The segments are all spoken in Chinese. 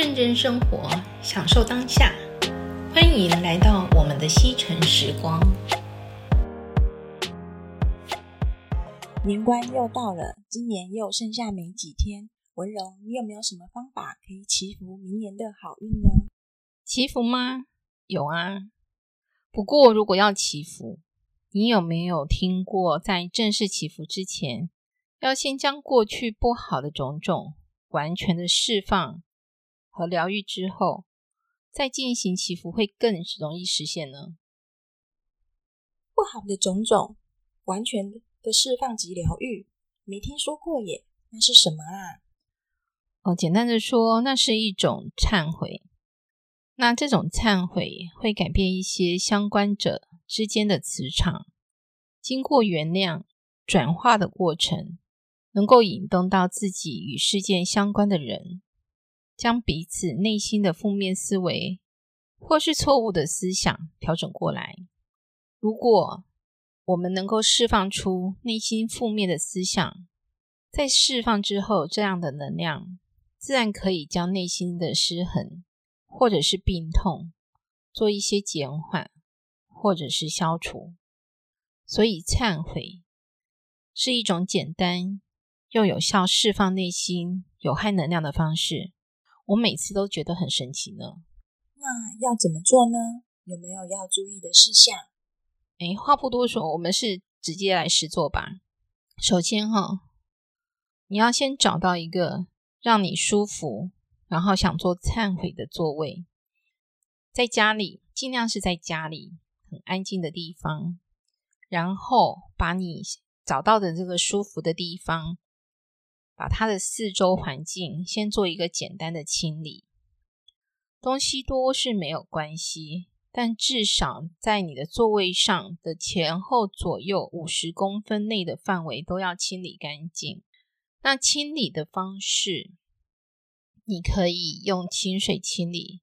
认真生活，享受当下。欢迎来到我们的西城时光。年关又到了，今年又剩下没几天。文荣，你有没有什么方法可以祈福明年的好运呢？祈福吗？有啊。不过，如果要祈福，你有没有听过，在正式祈福之前，要先将过去不好的种种完全的释放和疗愈之后，再进行祈福，会更容易实现呢？不好的种种完全的释放及疗愈，没听说过耶，那是什么啊？哦，简单的说，那是一种忏悔。那这种忏悔会改变一些相关者之间的磁场，经过原谅转化的过程。能够引动到自己与事件相关的人，将彼此内心的负面思维或是错误的思想调整过来。如果我们能够释放出内心负面的思想，在释放之后，这样的能量自然可以将内心的失衡或者是病痛做一些减缓或者是消除。所以，忏悔是一种简单。又有效释放内心有害能量的方式，我每次都觉得很神奇呢。那要怎么做呢？有没有要注意的事项？哎，话不多说，我们是直接来实做吧。首先哈，你要先找到一个让你舒服，然后想做忏悔的座位，在家里，尽量是在家里很安静的地方，然后把你找到的这个舒服的地方。把它的四周环境先做一个简单的清理，东西多是没有关系，但至少在你的座位上的前后左右五十公分内的范围都要清理干净。那清理的方式，你可以用清水清理，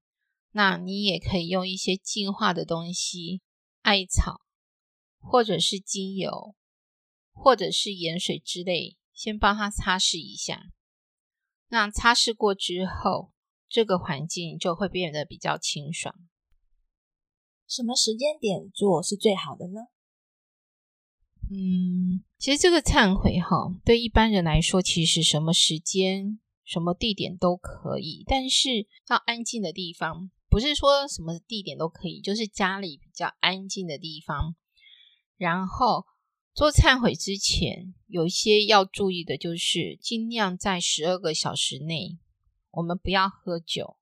那你也可以用一些净化的东西，艾草，或者是精油，或者是盐水之类。先帮他擦拭一下，那擦拭过之后，这个环境就会变得比较清爽。什么时间点做是最好的呢？嗯，其实这个忏悔哈，对一般人来说，其实什么时间、什么地点都可以，但是要安静的地方，不是说什么地点都可以，就是家里比较安静的地方，然后。做忏悔之前，有一些要注意的，就是尽量在十二个小时内，我们不要喝酒，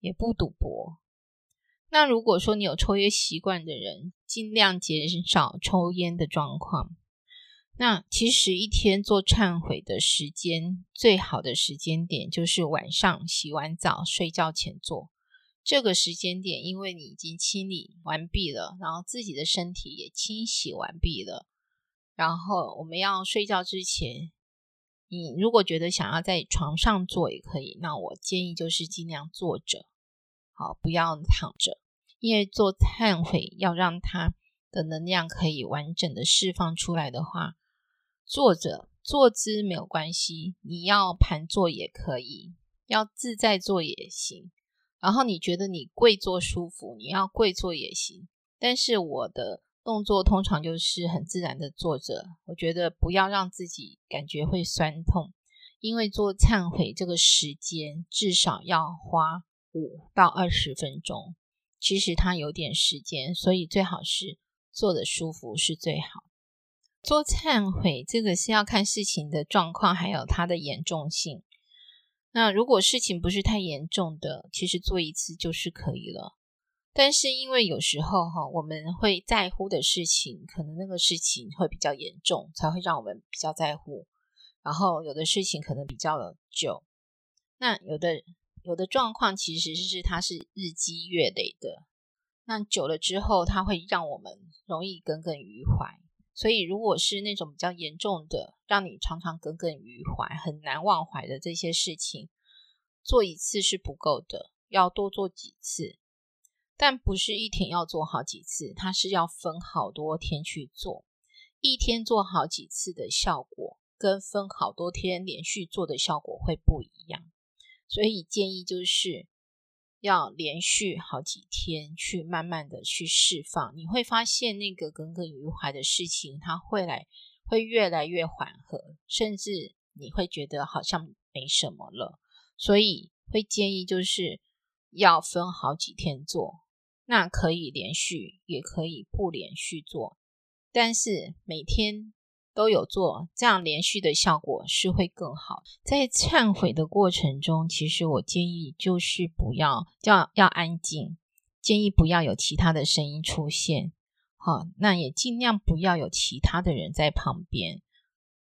也不赌博。那如果说你有抽烟习惯的人，尽量减少抽烟的状况。那其实一天做忏悔的时间，最好的时间点就是晚上洗完澡睡觉前做。这个时间点，因为你已经清理完毕了，然后自己的身体也清洗完毕了。然后我们要睡觉之前，你如果觉得想要在床上坐也可以，那我建议就是尽量坐着，好，不要躺着，因为做忏悔要让它的能量可以完整的释放出来的话，坐着坐姿没有关系，你要盘坐也可以，要自在坐也行，然后你觉得你跪坐舒服，你要跪坐也行，但是我的。动作通常就是很自然的坐着，我觉得不要让自己感觉会酸痛，因为做忏悔这个时间至少要花五到二十分钟，其实它有点时间，所以最好是坐得舒服是最好。做忏悔这个是要看事情的状况，还有它的严重性。那如果事情不是太严重的，其实做一次就是可以了。但是因为有时候哈，我们会在乎的事情，可能那个事情会比较严重，才会让我们比较在乎。然后有的事情可能比较久，那有的有的状况其实是它是日积月累的，那久了之后，它会让我们容易耿耿于怀。所以如果是那种比较严重的，让你常常耿耿于怀、很难忘怀的这些事情，做一次是不够的，要多做几次。但不是一天要做好几次，它是要分好多天去做。一天做好几次的效果，跟分好多天连续做的效果会不一样。所以建议就是要连续好几天去慢慢的去释放，你会发现那个耿耿于怀的事情，它会来会越来越缓和，甚至你会觉得好像没什么了。所以会建议就是要分好几天做，那可以连续，也可以不连续做，但是每天。都有做，这样连续的效果是会更好。在忏悔的过程中，其实我建议就是不要要要安静，建议不要有其他的声音出现。好，那也尽量不要有其他的人在旁边，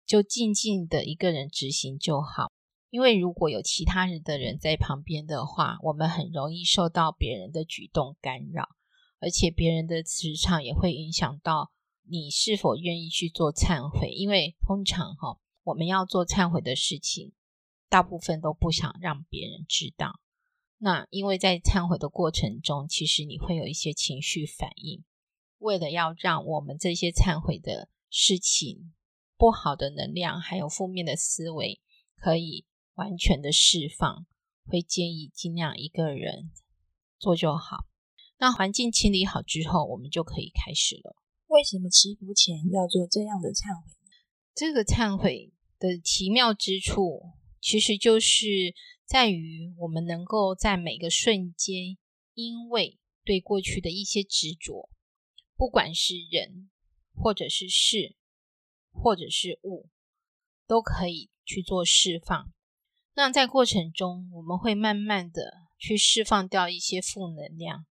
就静静的一个人执行就好。因为如果有其他人的人在旁边的话，我们很容易受到别人的举动干扰，而且别人的磁场也会影响到。你是否愿意去做忏悔？因为通常哈，我们要做忏悔的事情，大部分都不想让别人知道。那因为在忏悔的过程中，其实你会有一些情绪反应。为了要让我们这些忏悔的事情、不好的能量还有负面的思维可以完全的释放，会建议尽量一个人做就好。那环境清理好之后，我们就可以开始了。为什么祈福前要做这样的忏悔呢？这个忏悔的奇妙之处，其实就是在于我们能够在每个瞬间，因为对过去的一些执着，不管是人，或者是事，或者是物，都可以去做释放。那在过程中，我们会慢慢的去释放掉一些负能量。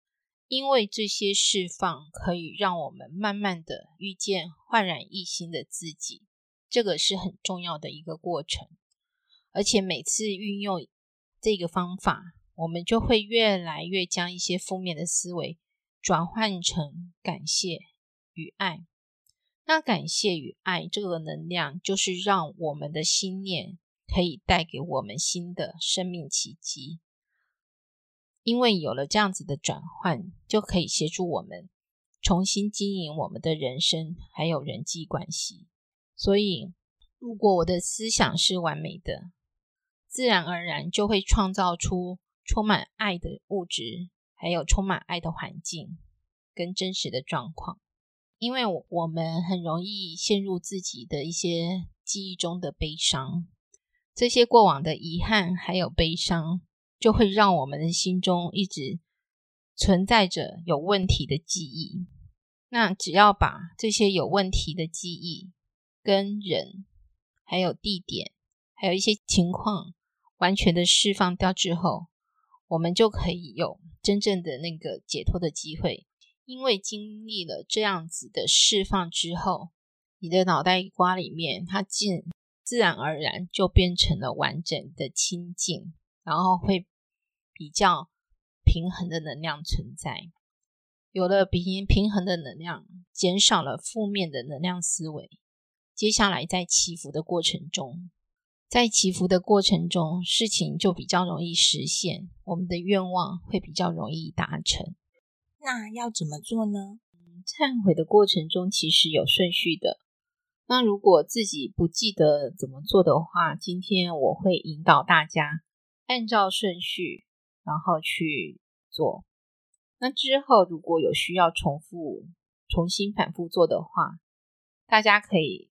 因为这些释放可以让我们慢慢的遇见焕然一新的自己，这个是很重要的一个过程。而且每次运用这个方法，我们就会越来越将一些负面的思维转换成感谢与爱。那感谢与爱这个能量，就是让我们的心念可以带给我们新的生命奇迹。因为有了这样子的转换，就可以协助我们重新经营我们的人生，还有人际关系。所以，如果我的思想是完美的，自然而然就会创造出充满爱的物质，还有充满爱的环境跟真实的状况。因为我们很容易陷入自己的一些记忆中的悲伤，这些过往的遗憾还有悲伤。就会让我们的心中一直存在着有问题的记忆。那只要把这些有问题的记忆、跟人、还有地点、还有一些情况完全的释放掉之后，我们就可以有真正的那个解脱的机会。因为经历了这样子的释放之后，你的脑袋瓜里面它进自然而然就变成了完整的清净，然后会。比较平衡的能量存在，有了平平衡的能量，减少了负面的能量思维。接下来在祈福的过程中，在祈福的过程中，事情就比较容易实现，我们的愿望会比较容易达成。那要怎么做呢？忏悔的过程中其实有顺序的。那如果自己不记得怎么做的话，今天我会引导大家按照顺序。然后去做。那之后如果有需要重复、重新反复做的话，大家可以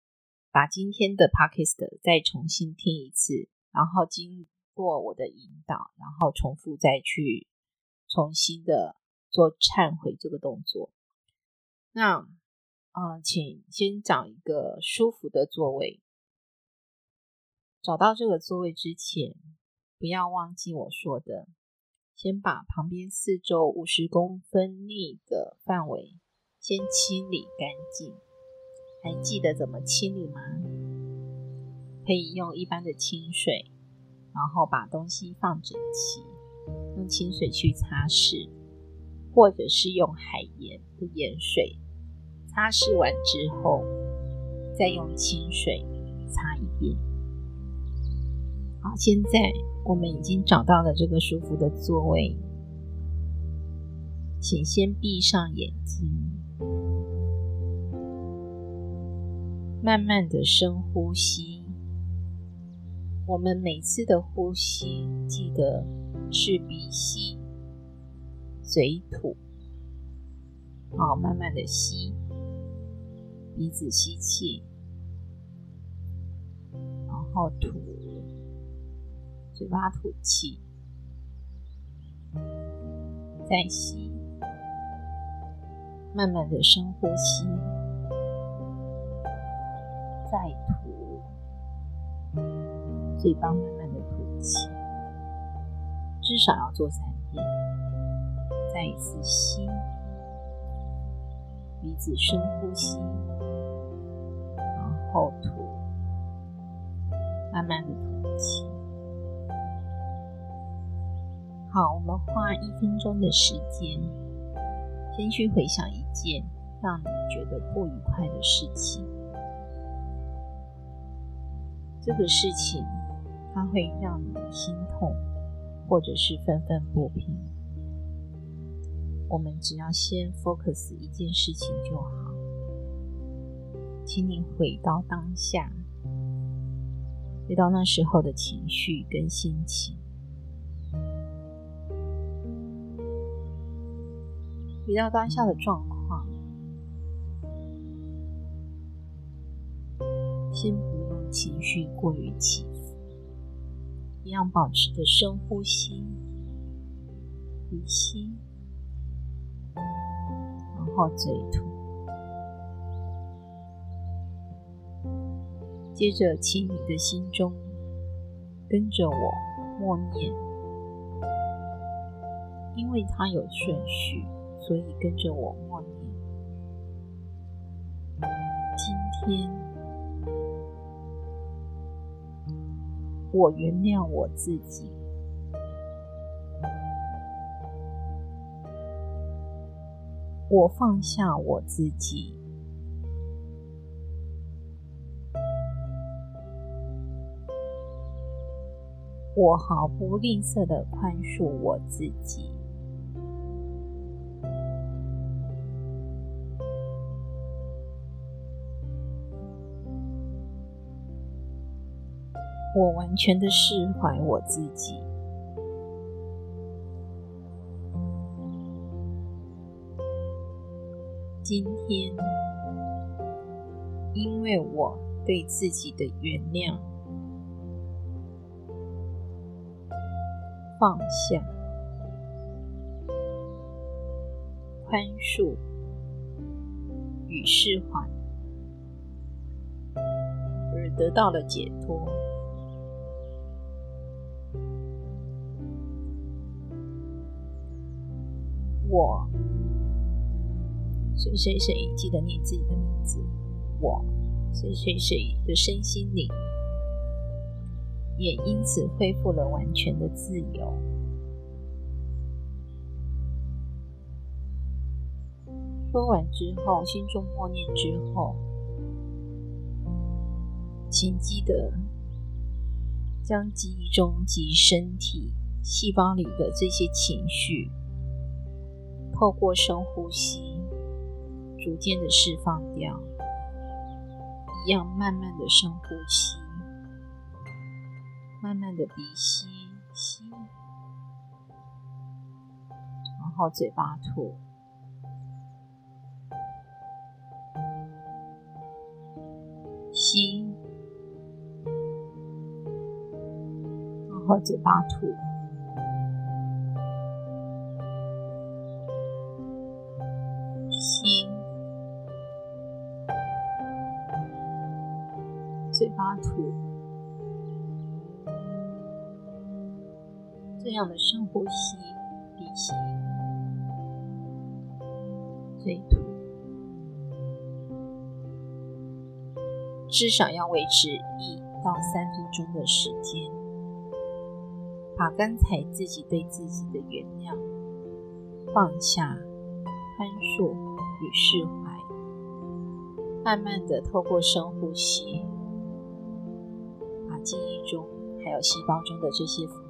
把今天的 podcast 再重新听一次，然后经过我的引导，然后重复再去重新的做忏悔这个动作。那，嗯、请先找一个舒服的座位。找到这个座位之前，不要忘记我说的。先把旁边四周五十公分内的范围先清理干净。还记得怎么清理吗？可以用一般的清水，然后把东西放整齐，用清水去擦拭，或者是用海盐的盐水擦拭完之后，再用清水擦一遍。好，现在。我们已经找到了这个舒服的座位，请先闭上眼睛，慢慢的深呼吸。我们每次的呼吸，记得是鼻吸，嘴吐。好，慢慢的吸，鼻子吸气，然后吐，嘴巴吐气，再吸，慢慢的深呼吸，再吐，嘴巴慢慢的吐气，至少要做三遍，再一次吸。鼻子深呼吸，后吐，慢慢的吐气。好，我们花一分钟的时间，先去回想一件让你觉得不愉快的事情。这个事情，它会让你心痛，或者是愤愤不平。我们只要先 focus 一件事情就好，请你回到当下，回到那时候的情绪跟心情，回到当下的状况，先不用情绪过于起伏，一样保持着深呼吸，鼻吸。然后嘴吐，接着，请你的心中跟着我默念，因为它有顺序，所以跟着我默念。今天，我原谅我自己。我放下我自己，我毫不吝啬的宽恕我自己。我完全的释怀我自己。今天，因为我对自己的原谅、放下、宽恕与释怀，而得到了解脱，我。谁谁谁记得念自己的名字？我谁谁谁的身心灵也因此恢复了完全的自由。说完之后，心中默念之后，请记得将记忆中及身体细胞里的这些情绪，透过深呼吸。逐渐的释放掉，一样慢慢的深呼吸，慢慢的鼻吸吸，然后嘴巴吐，吸，然后嘴巴吐。的深呼吸，鼻息，嘴吐，至少要维持一到三分钟的时间，把刚才自己对自己的原谅、放下、宽恕与释怀，慢慢的透过深呼吸。把记忆中还有细胞中的这些负，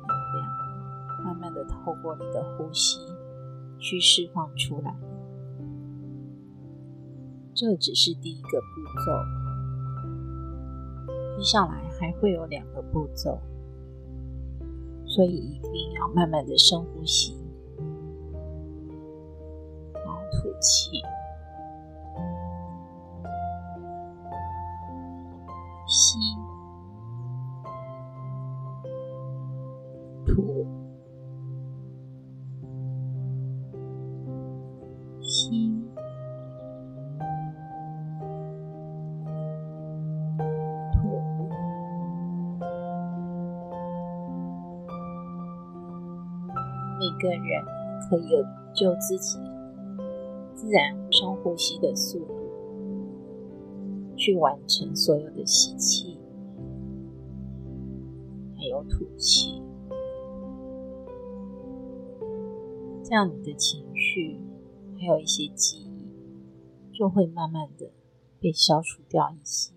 透过你的呼吸去释放出来。这只是第一个步骤，接下来还会有两个步骤。所以一定要慢慢的深呼吸，然后吐气，人可以有就自己自然深呼吸的速度，去完成所有的吸气，还有吐气，这样你的情绪还有一些记忆，就会慢慢的被消除掉一些。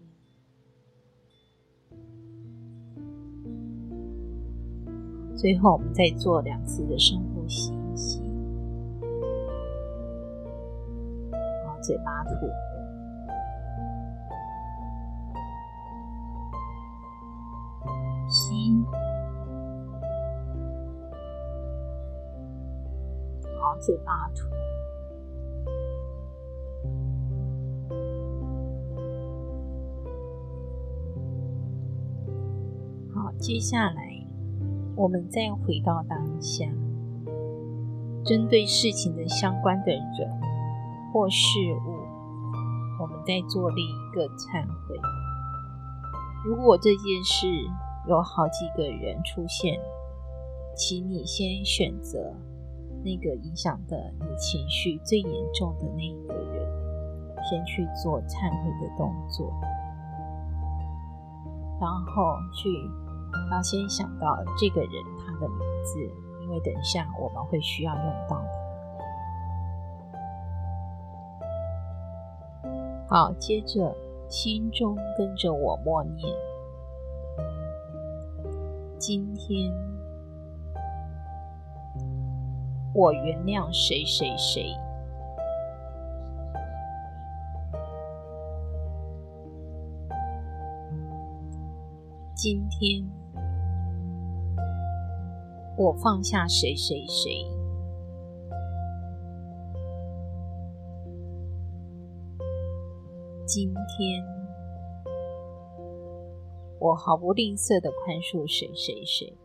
最后，我们再做两次的深呼吸，吸，然后嘴巴吐，吸，好嘴巴吐。好，接下来。我们再回到当下，针对事情的相关的人或事物，我们再做另一个忏悔。如果这件事有好几个人出现，请你先选择那个影响的你情绪最严重的那一个人，先去做忏悔的动作，然后去。要先想到这个人他的名字，因为等一下我们会需要用到。好，接着心中跟着我默念：今天我原谅谁谁谁。今天。我放下谁谁谁，今天我毫不吝啬的宽恕谁谁谁，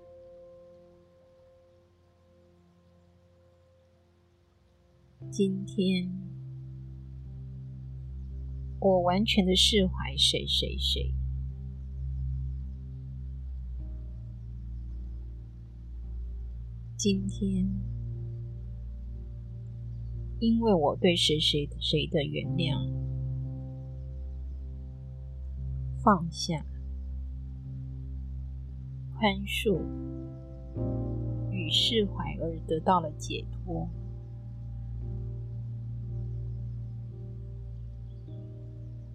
今天我完全的释怀谁谁谁。今天，因为我对谁谁谁的原谅、放下、宽恕。与释怀而得到了解脱，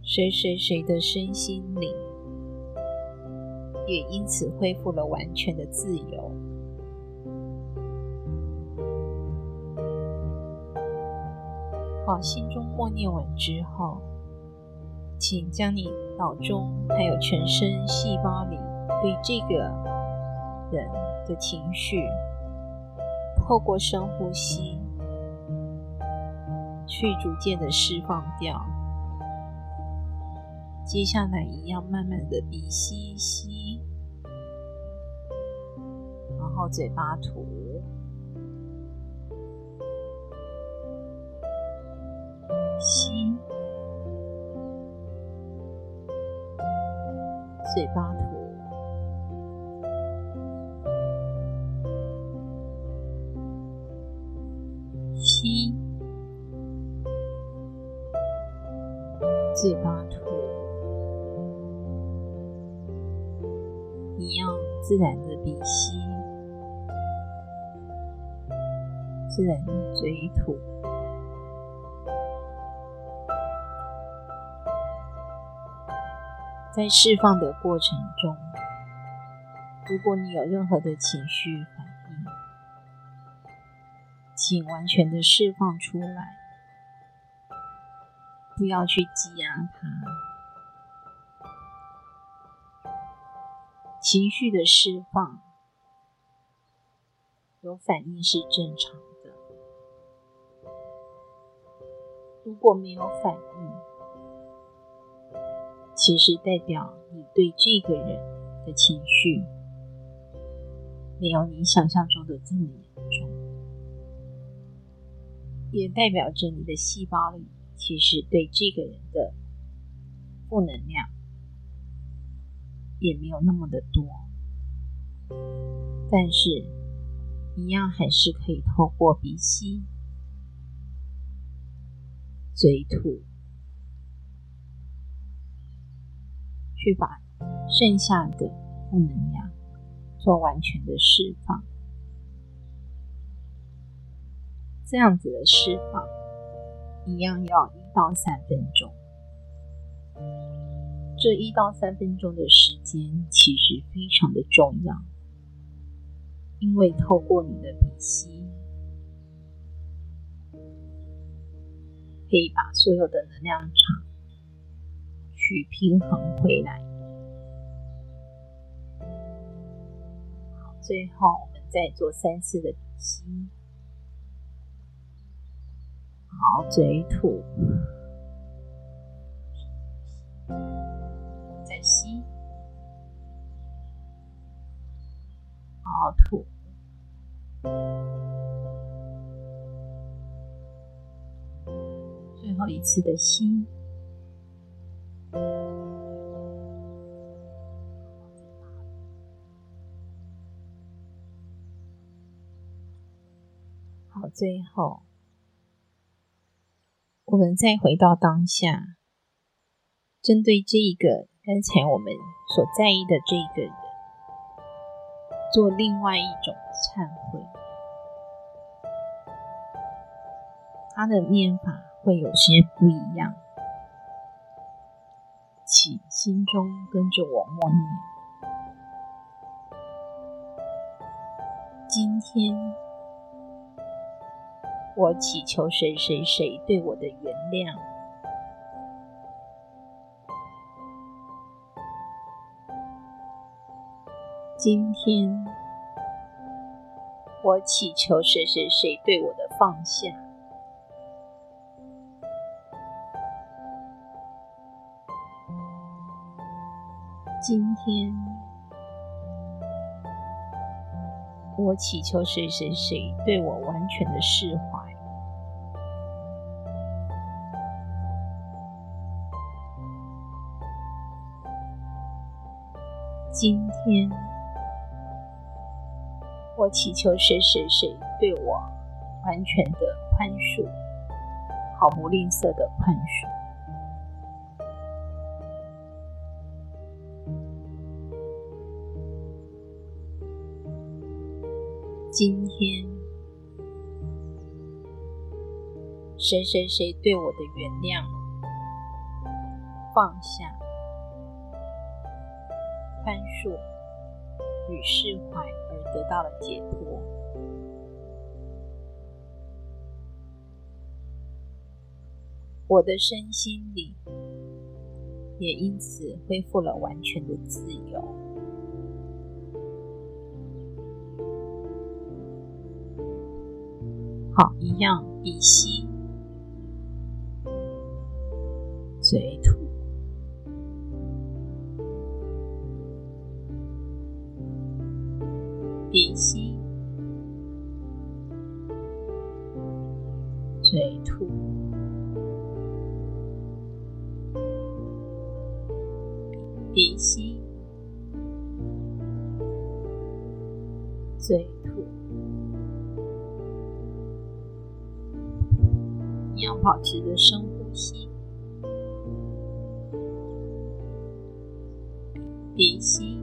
谁谁谁的身心灵也因此恢复了完全的自由。好，心中默念完之后，请将你脑中还有全身细胞里对这个人的情绪，透过深呼吸，去逐渐的释放掉。接下来一样慢慢的鼻吸吸，然后嘴巴吐。吸，嘴巴吐，吸，嘴巴吐，你要自然的鼻吸，自然的嘴吐。在释放的过程中，如果你有任何的情绪反应，请完全的释放出来，不要去挤压它。情绪的释放有反应是正常的。如果没有反应，其实代表你对这个人的情绪没有你想象中的这么严重，也代表着你的细胞里其实对这个人的负能量也没有那么的多，但是，一样还是可以透过鼻吸、嘴吐，去把剩下的负能量做完全的释放。这样子的释放，一样要一到三分钟。这一到三分钟的时间其实非常的重要，因为透过你的鼻息，可以把所有的能量场去平衡回来。好，最后我们再做三次的吸，好，嘴吐。再吸，好，吐，最后一次的吸，好，最后我们再回到当下，针对这一个。刚才我们所在意的这个人，做另外一种忏悔，他的念法会有些不一样。请心中跟着我默念：今天，我祈求谁谁谁对我的原谅。今天，我祈求谁谁谁对我的放下。今天，我祈求谁谁谁对我完全的释怀。今天。我祈求谁谁谁对我完全的宽恕，毫不吝啬的宽恕。今天，谁谁谁对我的原谅、放下、宽恕。与释怀而得到了解脱，我的身心里也因此恢复了完全的自由。好，一样，鼻吸，嘴吐。鼻吸，嘴吐，鼻吸，嘴保持着深呼吸，鼻吸。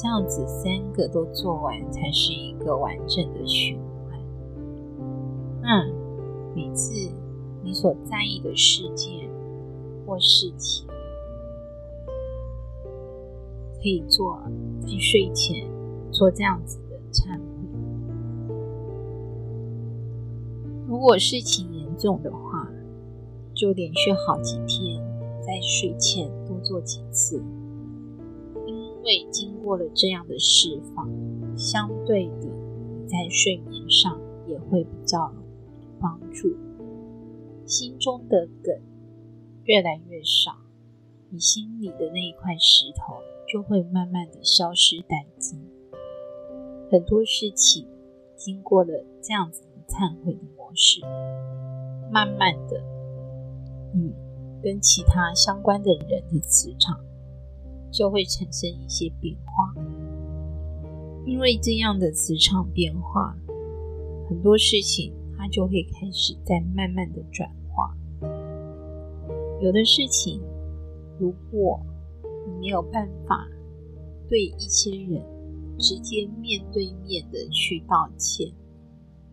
这样子三个都做完，才是一个完整的循环。那每次你所在意的事件或事情，可以做在睡前做这样子的忏悔。如果事情严重的话，就连续好几天在睡前多做几次，为经过了这样的释放，相对的在睡眠上也会比较有帮助，心中的梗越来越少。你心里的那一块石头就会慢慢的消失殆尽。很多事情经过了这样子的忏悔的模式，慢慢的，你跟其他相关的人的磁场就会产生一些变化。因为这样的磁场变化，很多事情它就会开始在慢慢的转化。有的事情。如果你没有办法对一些人直接面对面的去道歉，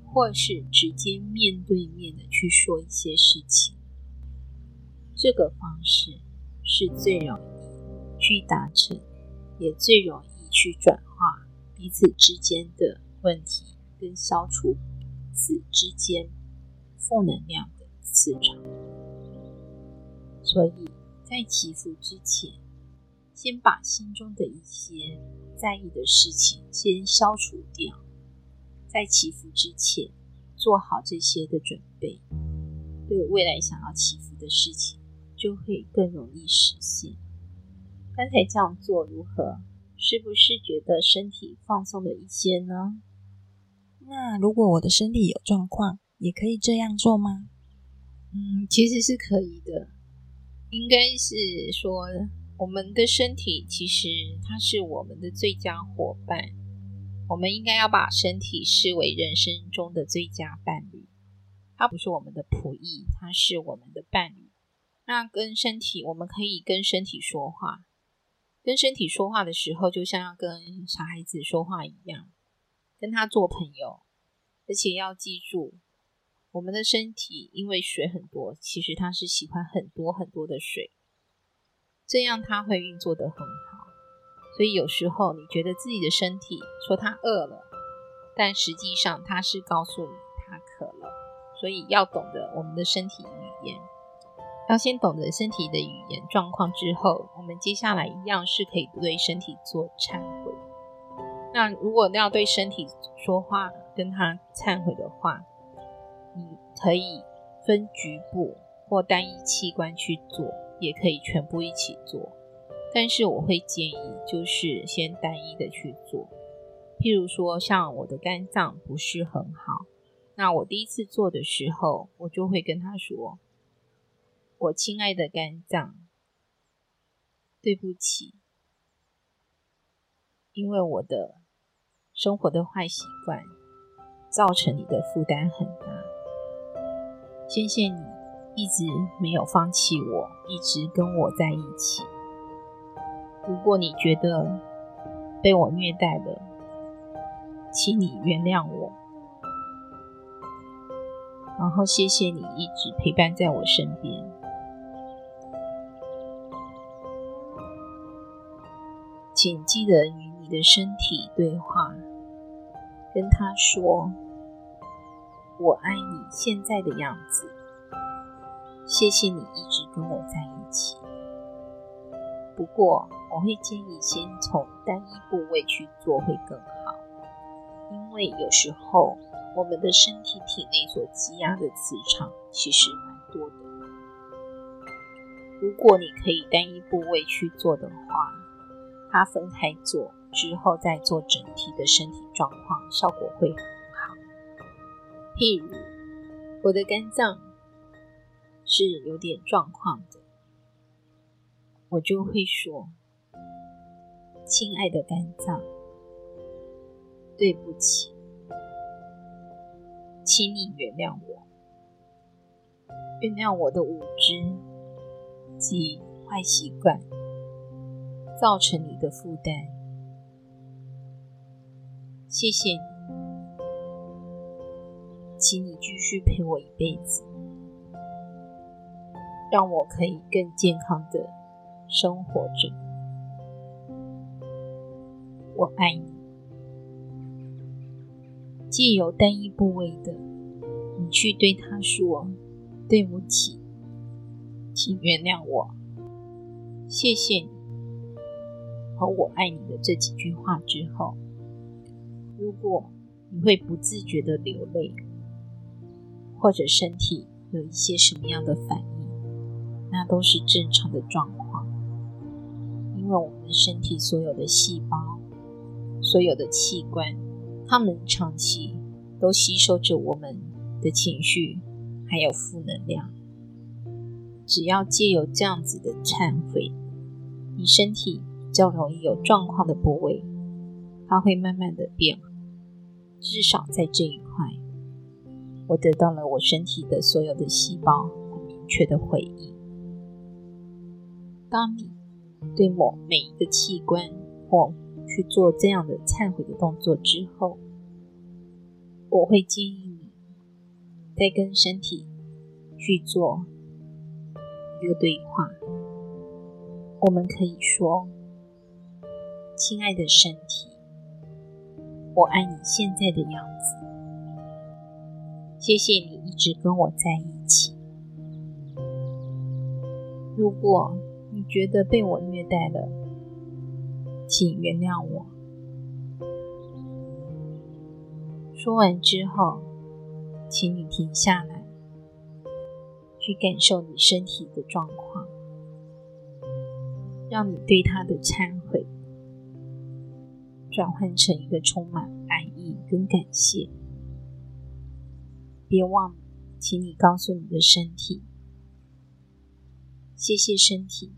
或是直接面对面的去说一些事情，这个方式是最容易去达成，也最容易去转化彼此之间的问题，跟消除彼此之间负能量的磁场，所以。在祈福之前，先把心中的一些在意的事情先消除掉。在祈福之前，做好这些的准备，对未来想要祈福的事情就会更容易实现。刚才这样做如何？是不是觉得身体放松了一些呢？那如果我的身体有状况，也可以这样做吗？嗯，其实是可以的。应该是说，我们的身体其实它是我们的最佳伙伴，我们应该要把身体视为人生中的最佳伴侣。它不是我们的仆役，它是我们的伴侣。那跟身体，我们可以跟身体说话，跟身体说话的时候，就像要跟小孩子说话一样，跟他做朋友，而且要记住。我们的身体因为水很多，其实它是喜欢很多很多的水，这样它会运作得很好。所以有时候你觉得自己的身体说它饿了，但实际上它是告诉你它渴了。所以要懂得我们的身体语言，要先懂得身体的语言状况之后，我们接下来一样是可以对身体做忏悔。那如果要对身体说话，跟他忏悔的话，你可以分局部或单一器官去做，也可以全部一起做。但是我会建议，就是先单一的去做。譬如说，像我的肝脏不是很好，那我第一次做的时候，我就会跟他说：“我亲爱的肝脏，对不起，因为我的生活的坏习惯，造成你的负担很大。”谢谢你一直没有放弃我，一直跟我在一起。如果你觉得被我虐待了，请你原谅我。然后谢谢你一直陪伴在我身边。请记得与你的身体对话，跟他说。我爱你现在的样子，谢谢你一直跟我在一起。不过，我会建议先从单一部位去做会更好，因为有时候我们的身体体内所积压的磁场其实蛮多的。如果你可以单一部位去做的话，它分开做之后再做整体的身体状况，效果会很好。譬如，我的肝脏是有点状况的，我就会说：“亲爱的肝脏，对不起，请你原谅我，原谅我的无知及坏习惯，造成你的负担。谢谢你。”请你继续陪我一辈子，让我可以更健康的生活着。我爱你。既有单一部位的，你去对他说：“对不起，请原谅我，谢谢你。”和“我爱你”的这几句话之后，如果你会不自觉的流泪，或者身体有一些什么样的反应，那都是正常的状况，因为我们身体所有的细胞、所有的器官，它们长期都吸收着我们的情绪，还有负能量。只要借由这样子的忏悔，你身体较容易有状况的部位，它会慢慢的变。至少在这一块，我得到了我身体的所有的细胞很明确的回应。当你对某每一个器官或去做这样的忏悔的动作之后，我会建议你再跟身体去做一个对话。我们可以说：“亲爱的身体。”我爱你现在的样子，谢谢你一直跟我在一起。如果你觉得被我虐待了，请原谅我。说完之后，请你停下来，去感受你身体的状况，让你对他的忏悔。转换成一个充满爱意跟感谢。别忘了，请你告诉你的身体：“谢谢身体，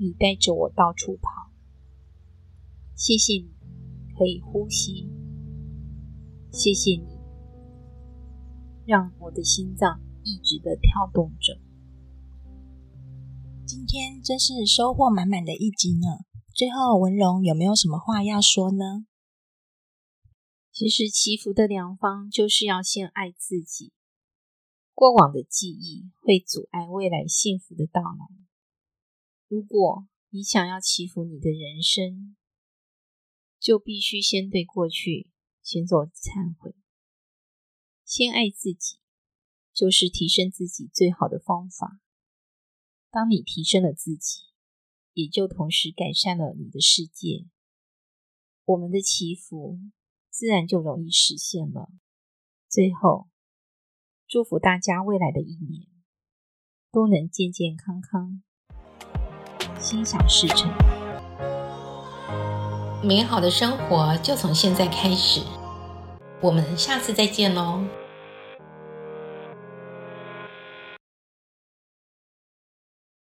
你带着我到处跑。谢谢你可以呼吸。谢谢你，让我的心脏一直的跳动着。”今天真是收获满满的一集呢。最后，文荣有没有什么话要说呢？其实祈福的良方就是要先爱自己。过往的记忆会阻碍未来幸福的到来。如果你想要祈福你的人生，就必须先对过去先做忏悔。先爱自己，就是提升自己最好的方法。当你提升了自己，也就同时改善了你的世界，我们的祈福自然就容易实现了。最后，祝福大家未来的一年都能健健康康、心想事成。美好的生活就从现在开始，我们下次再见喽。